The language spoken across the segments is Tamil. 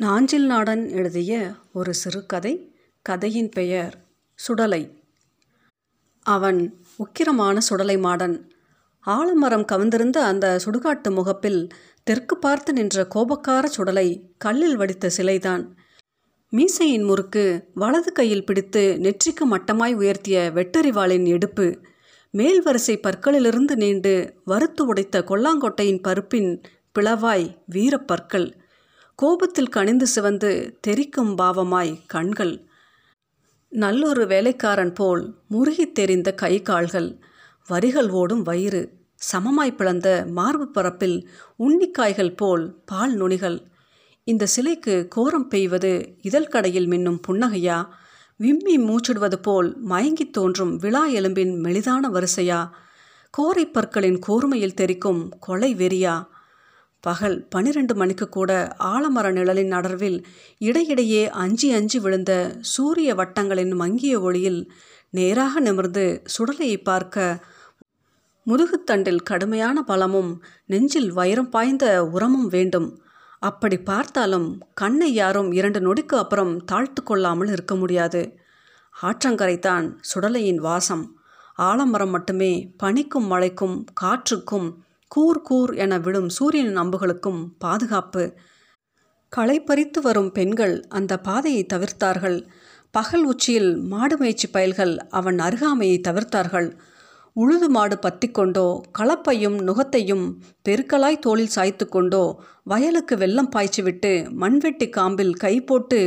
நாஞ்சில் நாடன் எழுதிய ஒரு சிறுகதை கதையின் பெயர் சுடலை. அவன் உக்கிரமான சுடலை மாடன். ஆலமரம் கவிந்திருந்த அந்த சுடுகாட்டு முகப்பில் தெற்கு பார்த்து நின்ற கோபக்கார சுடலை கல்லில் வடித்த சிலைதான். மீசையின் முறுக்கு வலது கையில் பிடித்து நெற்றிக்கு மட்டமாய் உயர்த்திய வெட்டறிவாளின் எடுப்பு மேல் வரிசை பற்களிலிருந்து நீண்டு வறுத்து உடைத்த கொல்லாங்கொட்டையின் பருப்பின் பிளவாய் வீரப்பற்கள். கோபத்தில் கனிந்து சிவந்து தெரிக்கும் பாவமாய் கண்கள். நல்லொரு வேலைக்காரன் போல் முருகி தெரிந்த கை கால்கள். வரிகள் ஓடும் வயிறு. சமமாய் பிளந்த மார்பு பரப்பில் உன்னிக்காய்கள் போல் பால் நுனிகள். இந்த சிலைக்கு கோரம் பெய்வது இதழ் கடையில் மின்னும் புன்னகையா? விம்மி மூச்சிடுவது போல் மயங்கித் தோன்றும் விழா எலும்பின் மெலிதான வரிசையா? கோரை பற்களின் கூர்மையில் தெரிக்கும் கொலை வெறியா? பகல் பனிரெண்டு மணிக்கு கூட ஆலமர நிழலின் அடர்வில் இடையிடையே அஞ்சி அஞ்சி விழுந்த சூரிய வட்டங்களின் மங்கிய ஒளியில் நேராக நிமிர்ந்து சுடலையை பார்க்க முதுகுத்தண்டில் கடுமையான பலமும் நெஞ்சில் வைரம் பாய்ந்த உரமும் வேண்டும். அப்படி பார்த்தாலும் கண்ணை யாரும் இரண்டு நொடிக்கு அப்புறம் தாழ்த்து கொள்ளாமல் இருக்க முடியாது. ஆற்றங்கரைத்தான் சுடலையின் வாசம். ஆலமரம் மட்டுமே பனிக்கும் மழைக்கும் காற்றுக்கும் கூர் கூர் என விழும் சூரியனின் அம்புகளுக்கும் பாதுகாப்பு. களை பறித்து வரும் பெண்கள் அந்த பாதையை தவிர்த்தார்கள். பகல் உச்சியில் மாடு மேய்ச்சி பயல்கள் அவன் அருகாமையை தவிர்த்தார்கள். உழுது மாடு பத்திக்கொண்டோ களப்பையும் நுகத்தையும் பெருக்கலாய் தோளில் சாய்த்து கொண்டோ வயலுக்கு வெள்ளம் பாய்ச்சிவிட்டு மண்வெட்டி காம்பில் கை போட்டு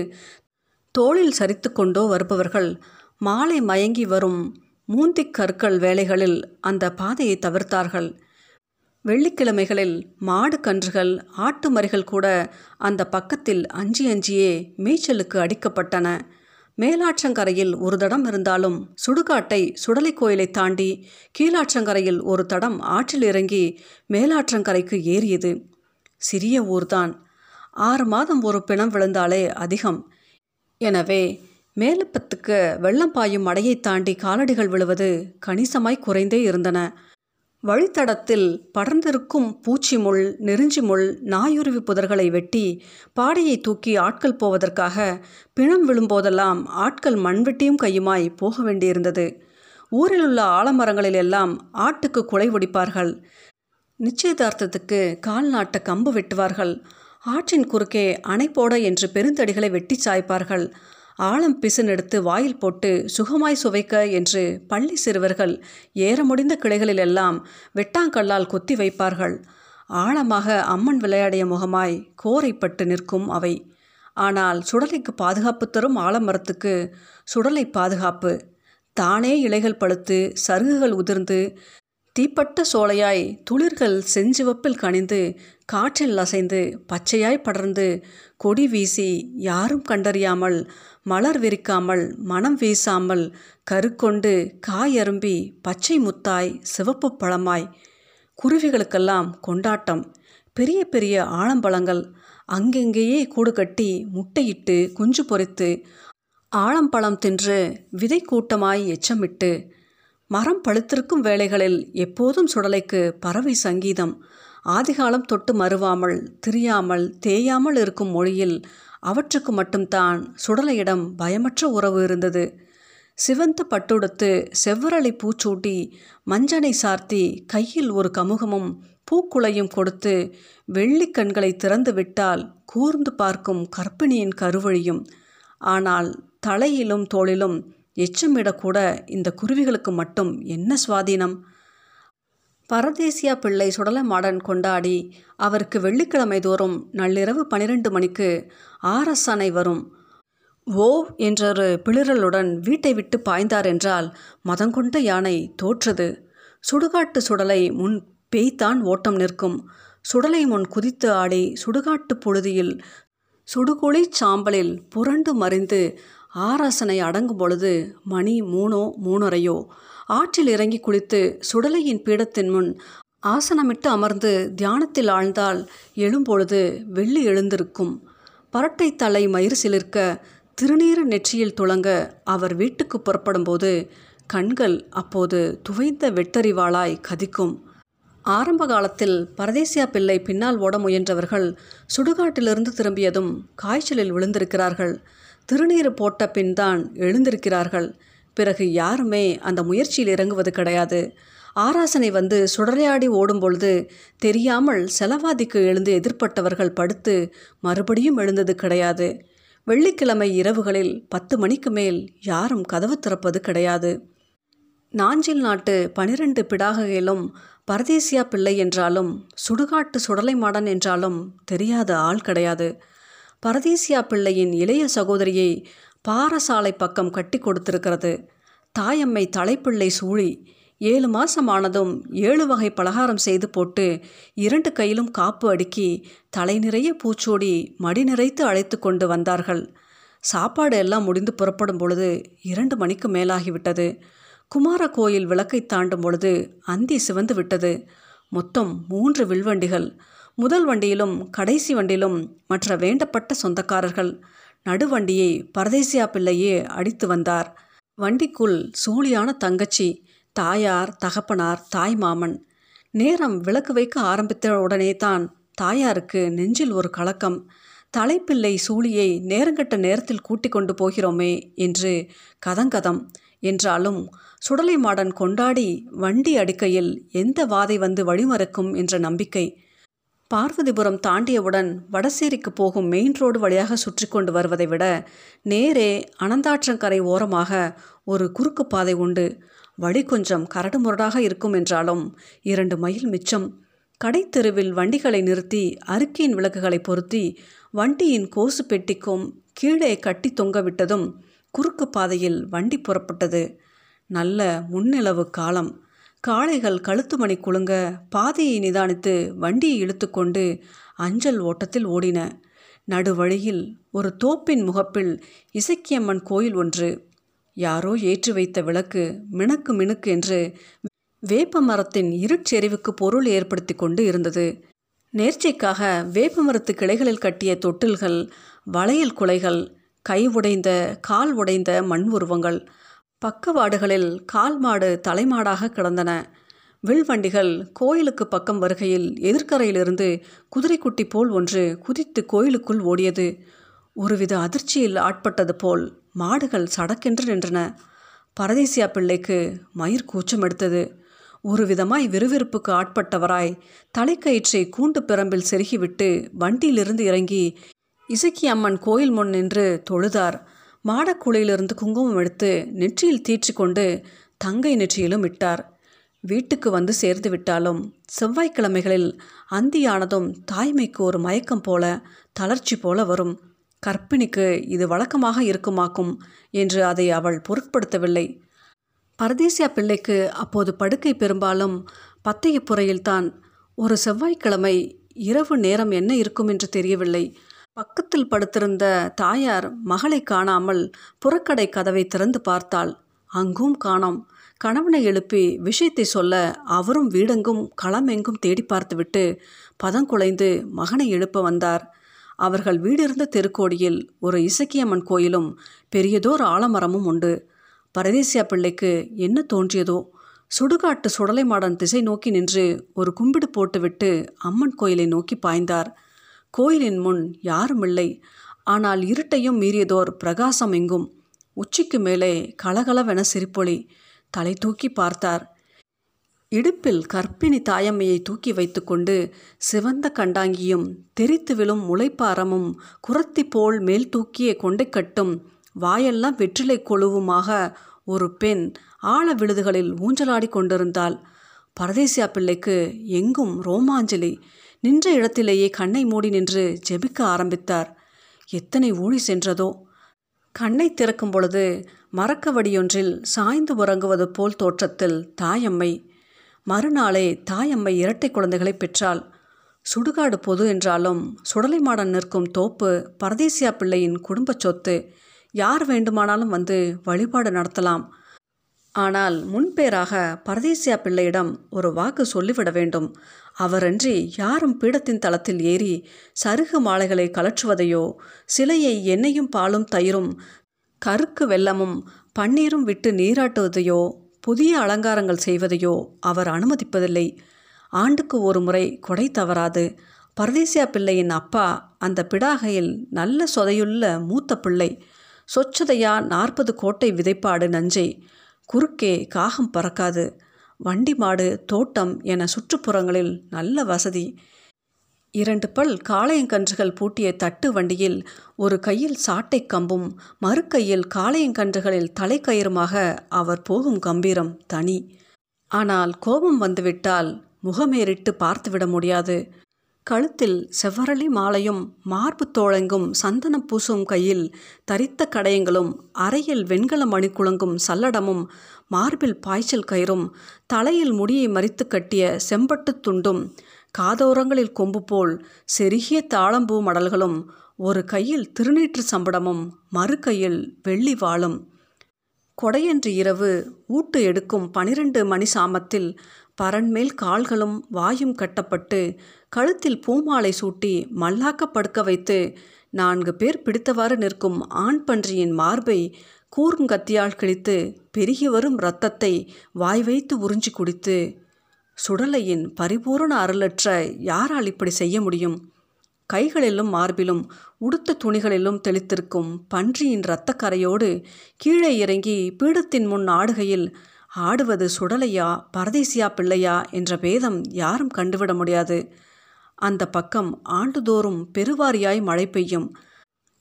தோளில் சரித்து கொண்டோ வருபவர்கள். மாலை மயங்கி வரும் மூந்திக் கற்கள் வேலைகளில் அந்த பாதையை தவிர்த்தார்கள். வெள்ளிக்கிழமைகளில் மாடு கன்றுகள் ஆட்டு மறிகள் கூட அந்த பக்கத்தில் அஞ்சி அஞ்சியே மேய்ச்சலுக்கு அடிக்கப்பட்டன. மேலாற்றங்கரையில் ஒரு தடம் இருந்தாலும் சுடுகாட்டை சுடலை கோயிலை தாண்டி கீழாற்றங்கரையில் ஒரு தடம் ஆற்றில் இறங்கி மேலாற்றங்கரைக்கு ஏறியது. சிறிய ஊர்தான். ஆறு மாதம் ஒரு பிணம் விழுந்தாலே அதிகம். எனவே மேலப்பத்துக்கு வெள்ளம் பாயும் மடையை தாண்டி காலடிகள் விழுவது கணிசமாய் குறைந்தே இருந்தன. வழித்தடத்தில் படர்ந்திருக்கும் பூச்சி முள் நெருஞ்சி முள் நாயுருவி புதர்களை வெட்டி பாடையை தூக்கி ஆட்கள் போவதற்காக பிணம் விழும்போதெல்லாம் ஆட்கள் மண்வெட்டியும் கையுமாய் போக வேண்டியிருந்தது. ஊரில் உள்ள ஆலமரங்களில் எல்லாம் ஆட்டுக்கு குலை ஒடிப்பார்கள். நிச்சயதார்த்தத்துக்கு கால் நாட்ட கம்பு வெட்டுவார்கள். ஆற்றின் குறுக்கே அணை போட என்று பெருந்தடிகளை வெட்டி சாய்ப்பார்கள். ஆழம் பிசுனெடுத்து வாயில் போட்டு சுகமாய் சுவைக்க என்று பள்ளி சிறுவர்கள் ஏற முடிந்த கிளைகளில் எல்லாம் வெட்டாங்கல்லால் கொத்தி வைப்பார்கள். ஆழமாக அம்மன் விளையாடிய முகமாய் கோரைப்பட்டு நிற்கும் அவை. ஆனால் சுடலைக்கு பாதுகாப்பு தரும் ஆலமரத்துக்கு சுடலை பாதுகாப்பு. தானே இலைகள் பழுத்து சருகுகள் உதிர்ந்து தீப்பட்ட சோலையாய் துளிர்கள் செஞ்சிவப்பில் கனிந்து காற்றில் அசைந்து பச்சையாய் படர்ந்து கொடி வீசி யாரும் கண்டறியாமல் மலர் விரிக்காமல் மனம் வீசாமல் கருக்கொண்டு காயரும்பி பச்சை முத்தாய் சிவப்பு பழமாய் குருவிகளுக்கெல்லாம் கொண்டாட்டம். பெரிய பெரிய ஆழம்பழங்கள் அங்கெங்கேயே கூடு கட்டி முட்டையிட்டு குஞ்சு பொறித்து ஆழம்பழம் தின்று விதை கூட்டமாய் எச்சமிட்டு மரம் பழுத்திருக்கும் வேளைகளில் எப்போதும் சுடலைக்கு பறவை சங்கீதம். ஆதிகாலம் தொட்டு மறுவாமல் திரியாமல் தேயாமல் இருக்கும் மொழியில் அவற்றுக்கு மட்டும்தான் சுடலையிடம் பயமற்ற உறவு இருந்தது. சிவந்த பட்டுடுத்து செவ்வரளை பூச்சூட்டி மஞ்சனை சார்த்தி கையில் ஒரு கமுகமும் பூக்குளையும் கொடுத்து வெள்ளி கண்களை திறந்து விட்டால் கூர்ந்து பார்க்கும் கற்பிணியின் கருவழியும். ஆனால் தலையிலும் தோளிலும் எச்சமிடக்கூட இந்த குருவிகளுக்கு மட்டும் என்ன சுவாதீனம்? பரதேசியா பிள்ளை சுடலமாடன் கொண்டாடி அவருக்கு வெள்ளிக்கிழமை தோறும் நள்ளிரவு பனிரெண்டு மணிக்கு ஆரசனை வரும். ஓ என்றொரு பிளிரலுடன் வீட்டை விட்டு பாய்ந்தார் என்றால் மதங்கொண்ட யானை தோற்றது. சுடுகாட்டு சுடலை முன் பேய்த்தான் ஓட்டம் நிற்கும். சுடலை முன் குதித்து ஆடி சுடுகாட்டு புழுதியில் சுடுகுழி சாம்பலில் புரண்டு மறைந்து ஆராசனை அடங்கும் பொழுது மணி மூணோ மூணரையோ. ஆற்றில் இறங்கி குளித்து சுடலையின் பீடத்தின் முன் ஆசனமிட்டு அமர்ந்து தியானத்தில் ஆழ்ந்தால் எழும்பொழுது வெள்ளி எழுந்திருக்கும். பரட்டை தலை மயிர் சிலிர்க்க திருநீறு நெற்றியில் துளங்க அவர் வீட்டுக்கு புறப்படும்போது கண்கள் அப்போது துவைந்த வெட்டறிவாளாய் கதிக்கும். ஆரம்ப காலத்தில் பரதேசியா பிள்ளை பின்னால் ஓட முயன்றவர்கள் சுடுகாட்டிலிருந்து திரும்பியதும் காய்ச்சலில் விழுந்திருக்கிறார்கள். திருநீர் போட்ட பின் தான் எழுந்திருக்கிறார்கள். பிறகு யாருமே அந்த முயற்சியில் இறங்குவது கிடையாது. ஆராசனை வந்து சுடரையாடி ஓடும்பொழுது தெரியாமல் செலவாதிக்கு எழுந்து எதிர்ப்பட்டவர்கள் படுத்து மறுபடியும் எழுந்தது கிடையாது. வெள்ளிக்கிழமை இரவுகளில் பத்து மணிக்கு மேல் யாரும் கதவு திறப்பது கிடையாது. நாஞ்சில் நாட்டு பனிரெண்டு பிடாகையிலும் பரதேசியா பிள்ளை என்றாலும் சுடுகாட்டு சுடலை மாடன் என்றாலும் தெரியாத ஆள் கிடையாது. பரதேசியா பிள்ளையின் இளைய சகோதரியை பாரசாலை பக்கம் கட்டி கொடுத்திருக்கிறது. தாயம்மை தலைப்பிள்ளை சூழி ஏழு மாதம் ஆனதும் ஏழு வகை பலகாரம் செய்து போட்டு இரண்டு கையிலும் காப்பு அடுக்கி தலை நிறைய பூச்சோடி மடி நிறைத்து அழைத்து கொண்டு வந்தார்கள். சாப்பாடு எல்லாம் முடிந்து புறப்படும் பொழுது இரண்டு மணிக்கு மேலாகிவிட்டது. குமார கோயில் விளக்கை தாண்டும் பொழுது அந்தி சிவந்து விட்டது. மொத்தம் மூன்று வில்வண்டிகள். முதல் வண்டியிலும் கடைசி வண்டியிலும் மற்ற வேண்டப்பட்ட சொந்தக்காரர்கள் நடுவண்டியை பரதேசியா பிள்ளையே அடித்து வந்தார். வண்டிக்குள் சூழியான தங்கச்சி தாயார் தகப்பனார் தாய் மாமன். நேரம் விளக்கு வைக்க ஆரம்பித்த உடனே தான் தாயாருக்கு நெஞ்சில் ஒரு கலக்கம். தலைப்பிள்ளை சூழியை நேரங்கட்ட நேரத்தில் கூட்டிக் கொண்டு போகிறோமே என்று கதங்கதம் என்றாலும் சுடலை மாடன் கொண்டாடி வண்டி அடிக்கையில் எந்த வாதை வந்து வழிமறக்கும் என்ற நம்பிக்கை பார்வதிபுரம் தாண்டியவுடன் வடசேரிக்கு போகும் மெயின் ரோடு வழியாக சுற்றி கொண்டு வருவதை விட நேரே அனந்தாற்றங்கரை ஓரமாக ஒரு குறுக்கு பாதை உண்டு. வழி கொஞ்சம் கரடு முரடாக இருக்கும் என்றாலும் இரண்டு மைல் மிச்சம். கடைத்தெருவில் வண்டிகளை நிறுத்தி அருக்கியின் விளக்குகளை பொருத்தி வண்டியின் கோசு பெட்டிக்கும் கீழே கட்டி தொங்கவிட்டதும் குறுக்கு பாதையில் வண்டி புறப்பட்டது. நல்ல முன்னிலவு காலம். காளைகள் கழுத்துமணி குலுங்க பாதையை நிதானித்து வண்டியை இழுத்துக்கொண்டு அஞ்சல் ஓட்டத்தில் ஓடின. நடுவழியில் ஒரு தோப்பின் முகப்பில் இசக்கியம்மன் கோயில் ஒன்று. யாரோ ஏற்றி வைத்த விளக்கு மினுக்கு மினுக்கு என்று வேப்ப மரத்தின் இருட்செறிவுக்கு பொருள் ஏற்படுத்தி கொண்டு இருந்தது. நேர்ச்சைக்காக வேப்ப மரத்து கிளைகளில் கட்டிய தொட்டில்கள் வளையல் குலைகள் கை உடைந்த கால் உடைந்த மண் உருவங்கள் பக்கவாடுகளில் கால் மாடு தலைமாடாக கிடந்தன. வில்வண்டிகள் கோயிலுக்கு பக்கம் வருகையில் எதிர்க்கரையிலிருந்து குதிரைக்குட்டி போல் ஒன்று குதித்து கோயிலுக்குள் ஓடியது. ஒருவித அதிர்ச்சியில் ஆட்பட்டது போல் மாடுகள் சடக்கென்று நின்றன. பரதேசியா பிள்ளைக்கு மயிர் கூச்சம் எடுத்தது. ஒரு விதமாய் விறுவிறுப்புக்கு ஆட்பட்டவராய் தலைக்கயிற்றை கூண்டு பிரம்பில் செருகிவிட்டு வண்டியிலிருந்து இறங்கி இசக்கி அம்மன் கோயில் முன் நின்று தொழுதார். மாடக்குழியிலிருந்து குங்குமம் எடுத்து நெற்றியில் தீற்றி கொண்டு தங்கை நெற்றியிலும் இட்டார். வீட்டுக்கு வந்து சேர்ந்து விட்டாலும் செவ்வாய்க்கிழமைகளில் அந்தியானதும் தாய்மைக்கு ஒரு மயக்கம் போல தளர்ச்சி போல வரும். கற்பிணிக்கு இது வழக்கமாக இருக்குமாக்கும் என்று அதை அவள் பொருட்படுத்தவில்லை. பரதேசியா பிள்ளைக்கு அப்போது படுக்கை பெரும்பாலும் பத்தையப்புறையில்தான். ஒரு செவ்வாய்க்கிழமை இரவு நேரம் என்ன இருக்கும் என்று தெரியவில்லை. பக்கத்தில் படுத்திருந்த தாயார் மகளை காணாமல் புறக்கடை கதவை திறந்து பார்த்தாள். அங்கும் காணோம். கணவனை எழுப்பி விஷயத்தை சொல்ல அவரும் வீடெங்கும் களமெங்கும் தேடி பார்த்துவிட்டு பதங்குலைந்து மகனை எழுப்ப வந்தார். அவர்கள் வீடிருந்த தெருக்கோடியில் ஒரு இசக்கியம்மன் கோயிலும் பெரியதோர் ஆலமரமும் உண்டு. பரதேசியா பிள்ளைக்கு என்ன தோன்றியதோ? சுடுகாட்டு சுடலை மாடன் திசை நோக்கி நின்று ஒரு கும்பிடு போட்டுவிட்டு அம்மன் கோயிலை நோக்கி பாய்ந்தார். கோயிலின் முன் யாரும் இல்லை. ஆனால் இருட்டையும் மீறியதோர் பிரகாசம் எங்கும். உச்சிக்கு மேலே கலகலவென சிரிப்பொளி தலை தூக்கி பார்த்தார். இடுப்பில் கற்பிணி தாயம்மையை தூக்கி வைத்துக்கொண்டு சிவந்த கண்டாங்கியும் தெரித்து விழும் முளைப்பாரமும் குரத்தி போல் மேல் தூக்கிய கொண்டைக்கட்டும் வாயெல்லாம் வெற்றிலை கொழுவுமாக ஒரு பெண் ஆழ விழுதுகளில் ஊஞ்சலாடி கொண்டிருந்தாள். பரதேசியா பிள்ளைக்கு எங்கும் ரோமாஞ்சலி. நின்ற இடத்திலேயே கண்ணை மூடி நின்று ஜெபிக்க ஆரம்பித்தார். எத்தனை ஊழி சென்றதோ. கண்ணை திறக்கும் பொழுது மரக்கவடியொன்றில் சாய்ந்து உறங்குவது போல் தோற்றத்தில் தாயம்மை. மறுநாளே தாயம்மை இரட்டை குழந்தைகளை பெற்றாள். சுடுகாடு பொது என்றாலும் சுடலைமாடன் நிற்கும் தோப்பு பரதேசியா பிள்ளையின் குடும்பச் சொத்து. யார் வேண்டுமானாலும் வந்து வழிபாடு நடத்தலாம். ஆனால் முன்பேராக பரதேசியா பிள்ளையிடம் ஒரு வாக்கு சொல்லிவிட வேண்டும். அவரன்றி யாரும் பீடத்தின் தளத்தில் ஏறி சருகு மாலைகளை கலற்றுவதையோ சிலையை எண்ணெயும் பாலும் தயிரும் கருக்கு வெள்ளமும் பன்னீரும் விட்டு நீராட்டுவதையோ புதிய அலங்காரங்கள் செய்வதையோ அவர் அனுமதிப்பதில்லை. ஆண்டுக்கு ஒரு முறை கொடை தவறாது. பரதேசியா பிள்ளையின் அப்பா அந்த பிடாகையில் நல்ல சொதையுள்ள மூத்த பிள்ளை. சொச்சதையா நாற்பது கோட்டை விதைப்பாடு நஞ்சை. குறுக்கே காகம் பறக்காது. வண்டி மாடு தோட்டம் என சுற்றுப்புறங்களில் நல்ல வசதி. இரண்டு பல் காளையங்கன்றுகள் பூட்டிய தட்டு வண்டியில் ஒரு கையில் சாட்டை கம்பும் மறு கையில் காளையங்கன்றுகளில் தலைக்கயிறுமாக அவர் போகும் கம்பீரம் தனி. ஆனால் கோபம் வந்துவிட்டால் முகமேறிட்டு பார்த்துவிட முடியாது. கழுத்தில் செவ்வரளி மாலையும் மார்பு தோழங்கும் சந்தனம் பூசும் கையில் தரித்த கடையங்களும் அறையில் வெண்கல மணிக்குழங்கும் சல்லடமும் மார்பில் பாய்ச்சல் கயிறும் தலையில் முடியை மறித்து கட்டிய செம்பட்டு துண்டும் காதோரங்களில் கொம்பு போல் செருகிய தாளம்பூ மடல்களும் ஒரு கையில் திருநீற்று சம்படமும் மறு கையில் வெள்ளி வாளும். கொடையன்று இரவு ஊட்டு எடுக்கும் பனிரெண்டு மணி சாமத்தில் பரன்மேல் கால்களும் வாயும் கட்டப்பட்டு கழுத்தில் பூமாலை சூட்டி மல்லாக்க படுக்க வைத்து நான்கு பேர் பிடித்தவாறு நிற்கும் ஆண் பன்றியின் மார்பை கூர்ங்கத்தியால் கிழித்து பெருகி வரும் இரத்தத்தை வாய் வைத்து உறிஞ்சி குடித்து சுடலையின் பரிபூரண அருளற்ற யாரால் இப்படி செய்ய முடியும்? கைகளிலும் மார்பிலும் உடுத்த துணிகளிலும் தெளித்திருக்கும் பன்றியின் இரத்தக்கரையோடு கீழே இறங்கி பீடத்தின் முன் ஆடுகையில் ஆடுவது சுடலையா பரதேசியா பிள்ளையா? என்ற பேதம் யாரும் கண்டுவிட முடியாது. அந்த பக்கம் ஆண்டுதோறும் பெருவாரியாய் மழை பெய்யும்.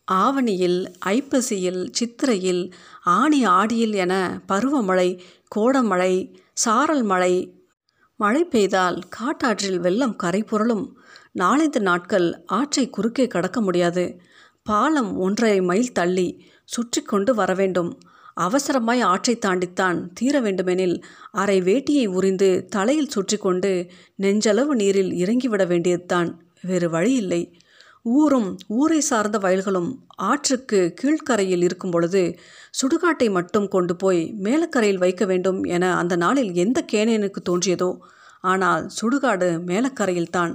ஆவணியில் ஐப்பசியில் சித்திரையில் ஆணி ஆடியில் என பருவமழை கோடமழை சாரல் மழை. மழை பெய்தால் காட்டாற்றில் வெள்ளம் கரை புரளும் நாலந்து நாட்கள் ஆற்றை குறுக்கே கடக்க முடியாது. பாலம் ஒன்றரை மைல் தள்ளி சுற்றி கொண்டு வர வேண்டும் அவசரமாய் ஆற்றை தாண்டித்தான் தீர வேண்டுமெனில் அரை வேட்டியை உறிந்து தலையில் சுற்றி கொண்டு நெஞ்சளவு நீரில் இறங்கிவிட வேண்டியதுதான். வேறு வழி இல்லை ஊரும் ஊரை சார்ந்த வயல்களும் ஆற்றுக்கு கீழ்க்கரையில் இருக்கும் பொழுது சுடுகாட்டை மட்டும் கொண்டு போய் மேலக்கரையில் வைக்க வேண்டும் என அந்த நாளில் எந்த கேனேனுக்கு தோன்றியதோ ஆனால் சுடுகாடு மேலக்கரையில்தான்.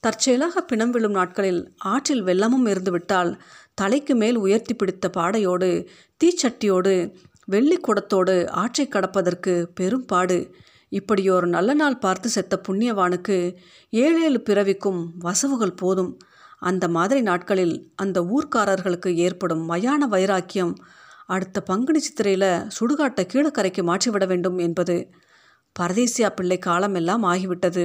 தற்செயலாக பிணம் விழும் நாட்களில் ஆற்றில் வெள்ளமும் இருந்துவிட்டால் தலைக்கு மேல் உயர்த்தி பிடித்த பாடையோடு தீச்சட்டியோடு வெள்ளி குடத்தோடு ஆற்றை கடப்பதற்கு பெரும் பாடு. இப்படியொரு நல்ல நாள் பார்த்து செத்த புண்ணியவானுக்கு ஏழேழு பிறவிக்கும் வசவுகள் போதும். அந்த மாதிரி நாட்களில் அந்த ஊர்க்காரர்களுக்கு ஏற்படும் மயான வைராக்கியம் அடுத்த பங்குனி சித்திரையில் சுடுகாட்டை கீழக்கரைக்கு மாற்றிவிட வேண்டும் என்பது. பரதேசியா பிள்ளை காலமெல்லாம் ஆகிவிட்டது.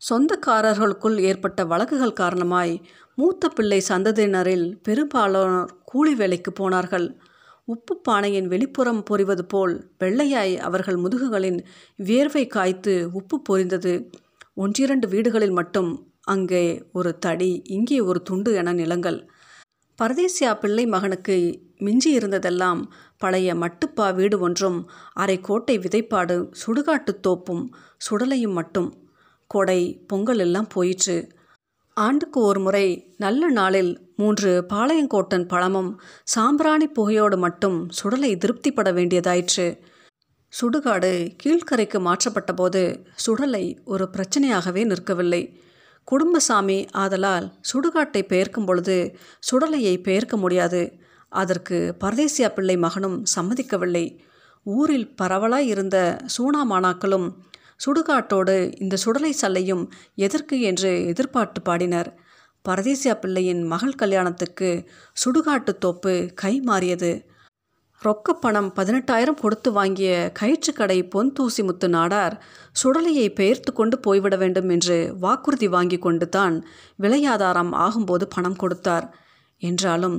சொந்தக்காரர்களுக்குள் ஏற்பட்ட வழக்குகள் காரணமாய் மூத்த பிள்ளை சந்ததியினரில் பெரும்பாலானோர் கூலி வேலைக்கு போனார்கள். உப்பு பானையின் வெளிப்புறம் பொறிவது போல் வெள்ளையாய் அவர்கள் முதுகுகளின் வியர்வை காய்த்து உப்பு பொரிந்தது. ஒன்றிரண்டு வீடுகளில் மட்டும் அங்கே ஒரு தடி இங்கே ஒரு துண்டு என நிலங்கள். பரதேசியா பிள்ளை மகனுக்கு மிஞ்சி இருந்ததெல்லாம் பழைய மட்டுப்பா வீடு ஒன்றும் அரை கோட்டை விதைப்பாடு சுடுகாட்டு தோப்பும் சுடலையும் மட்டும். கொடை பொங்கல் எல்லாம் போயிற்று. ஆண்டுக்கு ஒரு முறை நல்ல நாளில் மூன்று பாளையங்கோட்டன் பழமும் சாம்பிராணி புகையோடு மட்டும் சுடலை திருப்திப்பட வேண்டியதாயிற்று. சுடுகாடு கீழ்க்கரைக்கு மாற்றப்பட்ட போது சுடலை ஒரு பிரச்சனையாகவே நிற்கவில்லை. குடும்பசாமி ஆதலால் சுடுகாட்டை பெயர்க்கும் பொழுது சுடலையை பெயர்க்க முடியாது. அதற்கு பரதேசியா பிள்ளை மகனும் சம்மதிக்கவில்லை. ஊரில் பரவலாய் இருந்த சூனாமானாக்களும் சுடுகாட்டோடு இந்த சுடலை சல்லையும் எதற்கு என்று எதிர்பார்த்து பாடினர். பரதேசியா பிள்ளையின் மகள் கல்யாணத்துக்கு சுடுகாட்டு தோப்பு கை மாறியது. ரொக்கப்பணம் பதினெட்டாயிரம் கொடுத்து வாங்கிய கயிற்றுக்கடை பொன் தூசி முத்து நாடார் சுடலையை பெயர்த்து கொண்டு போய்விட வேண்டும் என்று வாக்குறுதி வாங்கி கொண்டு தான் விலையாதாரம் ஆகும்போது பணம் கொடுத்தார். என்றாலும்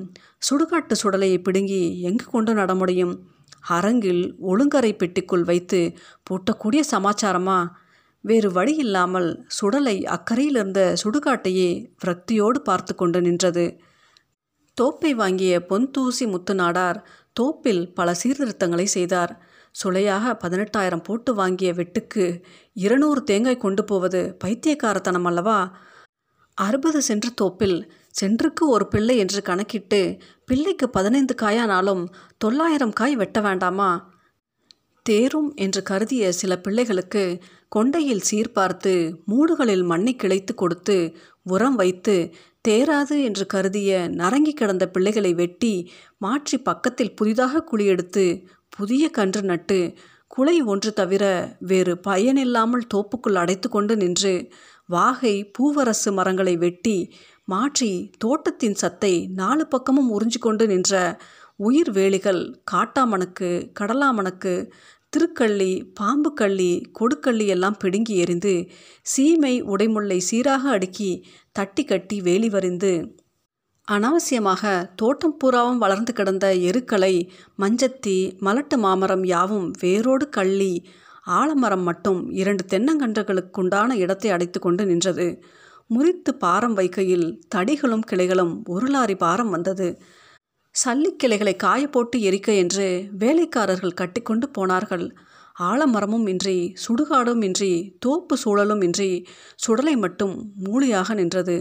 சுடுகாட்டு சுடலையை பிடுங்கி எங்கு கொண்டு நட முடியும்? அரங்கில் ஒழுங்கரை பெட்டிக்குள் வைத்து பூட்டக்கூடிய சமாச்சாரமா? வேறு வழி இல்லாமல் சுடலை அக்கறையில் இருந்த சுடுகாட்டையே விரக்தியோடு பார்த்து கொண்டு நின்றது. தோப்பை வாங்கிய பொன்தூசி முத்துநாடார் முத்து நாடார் தோப்பில் பல சீர்திருத்தங்களை செய்தார். சுளையாக பதினெட்டாயிரம் போட்டு வாங்கிய வெட்டுக்கு இருநூறு தேங்காய் கொண்டு போவது பைத்தியக்காரத்தனம் அல்லவா? அறுபது சென்று தோப்பில் சென்றுக்கு ஒரு பிள்ளை என்று கணக்கிட்டு பிள்ளைக்கு பதினைந்து காயானாலும் தொள்ளாயிரம் காய் வெட்ட வேண்டாமா? தேரும் என்று கருதிய சில பிள்ளைகளுக்கு கொண்டையில் சீர்பார்த்து மூடுகளில் மண்ணை கிளைத்து கொடுத்து உரம் வைத்து தேராது என்று கருதிய நரங்கி கிடந்த பிள்ளைகளை வெட்டி மாற்றி பக்கத்தில் புதிதாக குழி எடுத்து புதிய கன்று நட்டு குலை ஒன்று தவிர வேறு பயனில்லாமல் தோப்புக்குள் அடைத்து கொண்டு நின்று வாகை பூவரசு மரங்களை வெட்டி மாற்றி தோட்டத்தின் சத்தை நாலு பக்கமும் உறிஞ்சு கொண்டு நின்ற உயிர் வேலிகள் காட்டாமணக்கு கடலாமணக்கு திருக்கள்ளி பாம்புக்கள்ளி கொடுக்கள்ளி எல்லாம் பிடுங்கி எறிந்து சீமை உடைமுல்லை சீராக அடுக்கி தட்டி கட்டி வேலி வரிந்து. அனாவசியமாக தோட்டம் பூராவும் வளர்ந்து கிடந்த எருக்களை மஞ்சத்தி மலட்டு மாமரம் யாவும் வேரோடு கள்ளி ஆலமரம் மட்டும் இரண்டு தென்னங்கன்றுகளுக்குண்டான இடத்தை அடைத்து கொண்டு நின்றது. முறித்து பாரம் வைக்கையில் தடிகளும் கிளைகளும் ஒரு லாரி பாரம் வந்தது. சல்லிக்கிளைகளை காய போட்டு எரிக்க என்று வேலைக்காரர்கள் கட்டிக்கொண்டு போனார்கள். ஆலமரமும் இன்றி சுடுகாடும் இன்றி தோப்பு சூழலும் இன்றி சுடலை மட்டும் மூலியாக நின்றது.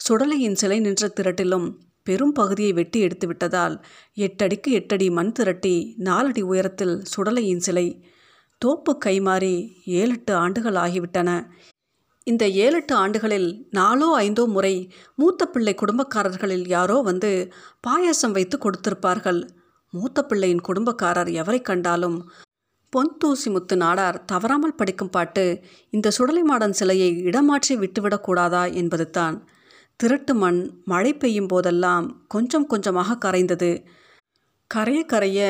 சுடலையின் சிலை நின்ற திரட்டிலும் பெரும் பகுதியை வெட்டி எடுத்து விட்டதால் எட்டடிக்கு எட்டடி மண் திரட்டி நாலடி உயரத்தில் சுடலையின் சிலை தோப்பு கைமாறி ஏழெட்டு ஆண்டுகள் ஆகிவிட்டன. இந்த ஏழெட்டு ஆண்டுகளில் நாலோ ஐந்தோ முறை மூத்த பிள்ளை குடும்பக்காரர்களில் யாரோ வந்து பாயாசம் வைத்து கொடுத்திருப்பார்கள். மூத்த பிள்ளையின் குடும்பக்காரர் எவரை கண்டாலும் பொன் தூசி முத்து நாடார் தவறாமல் படிக்கும் பாட்டு இந்த சுடலை மாடன் சிலையை இடமாற்றி விட்டுவிடக்கூடாதா என்பது தான். திருட்டு மண் மழை பெய்யும் போதெல்லாம் கொஞ்சம் கொஞ்சமாக கரைந்தது. கரைய கரைய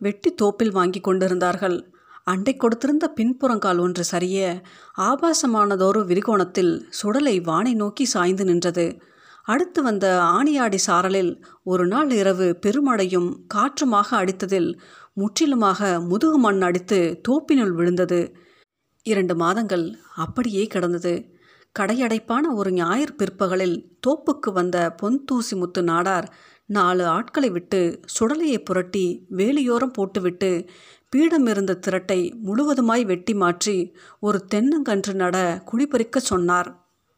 வெட்டி தோப்பில் வாங்கி கொண்டிருந்தார்கள். அண்டை கொடுத்திருந்த பின்புறங்கால் ஒன்று சரிய ஆபாசமானதொரு விரிகோணத்தில் சுடலை வானை நோக்கி சாய்ந்து நின்றது. அடுத்து வந்த ஆணியாடி சாரலில் ஒரு நாள் இரவு பெருமழையும் காற்றுமாக அடித்ததில் முற்றிலுமாக முதுகு மண் அடித்து தோப்பினுள் விழுந்தது. இரண்டு மாதங்கள் அப்படியே கிடந்தது. கடையடைப்பான ஒரு ஞாயிறு பிற்பகலில் தோப்புக்கு வந்த பொன் தூசி முத்து நாடார் நாலு ஆட்களை விட்டு சுடலையை புரட்டி வேலியோரம் போட்டுவிட்டு பீடம் இருந்த திரட்டை முழுவதுமாய் வெட்டி மாற்றி ஒரு தென்னங்கன்று நட குடிபறிக்க சொன்னார்.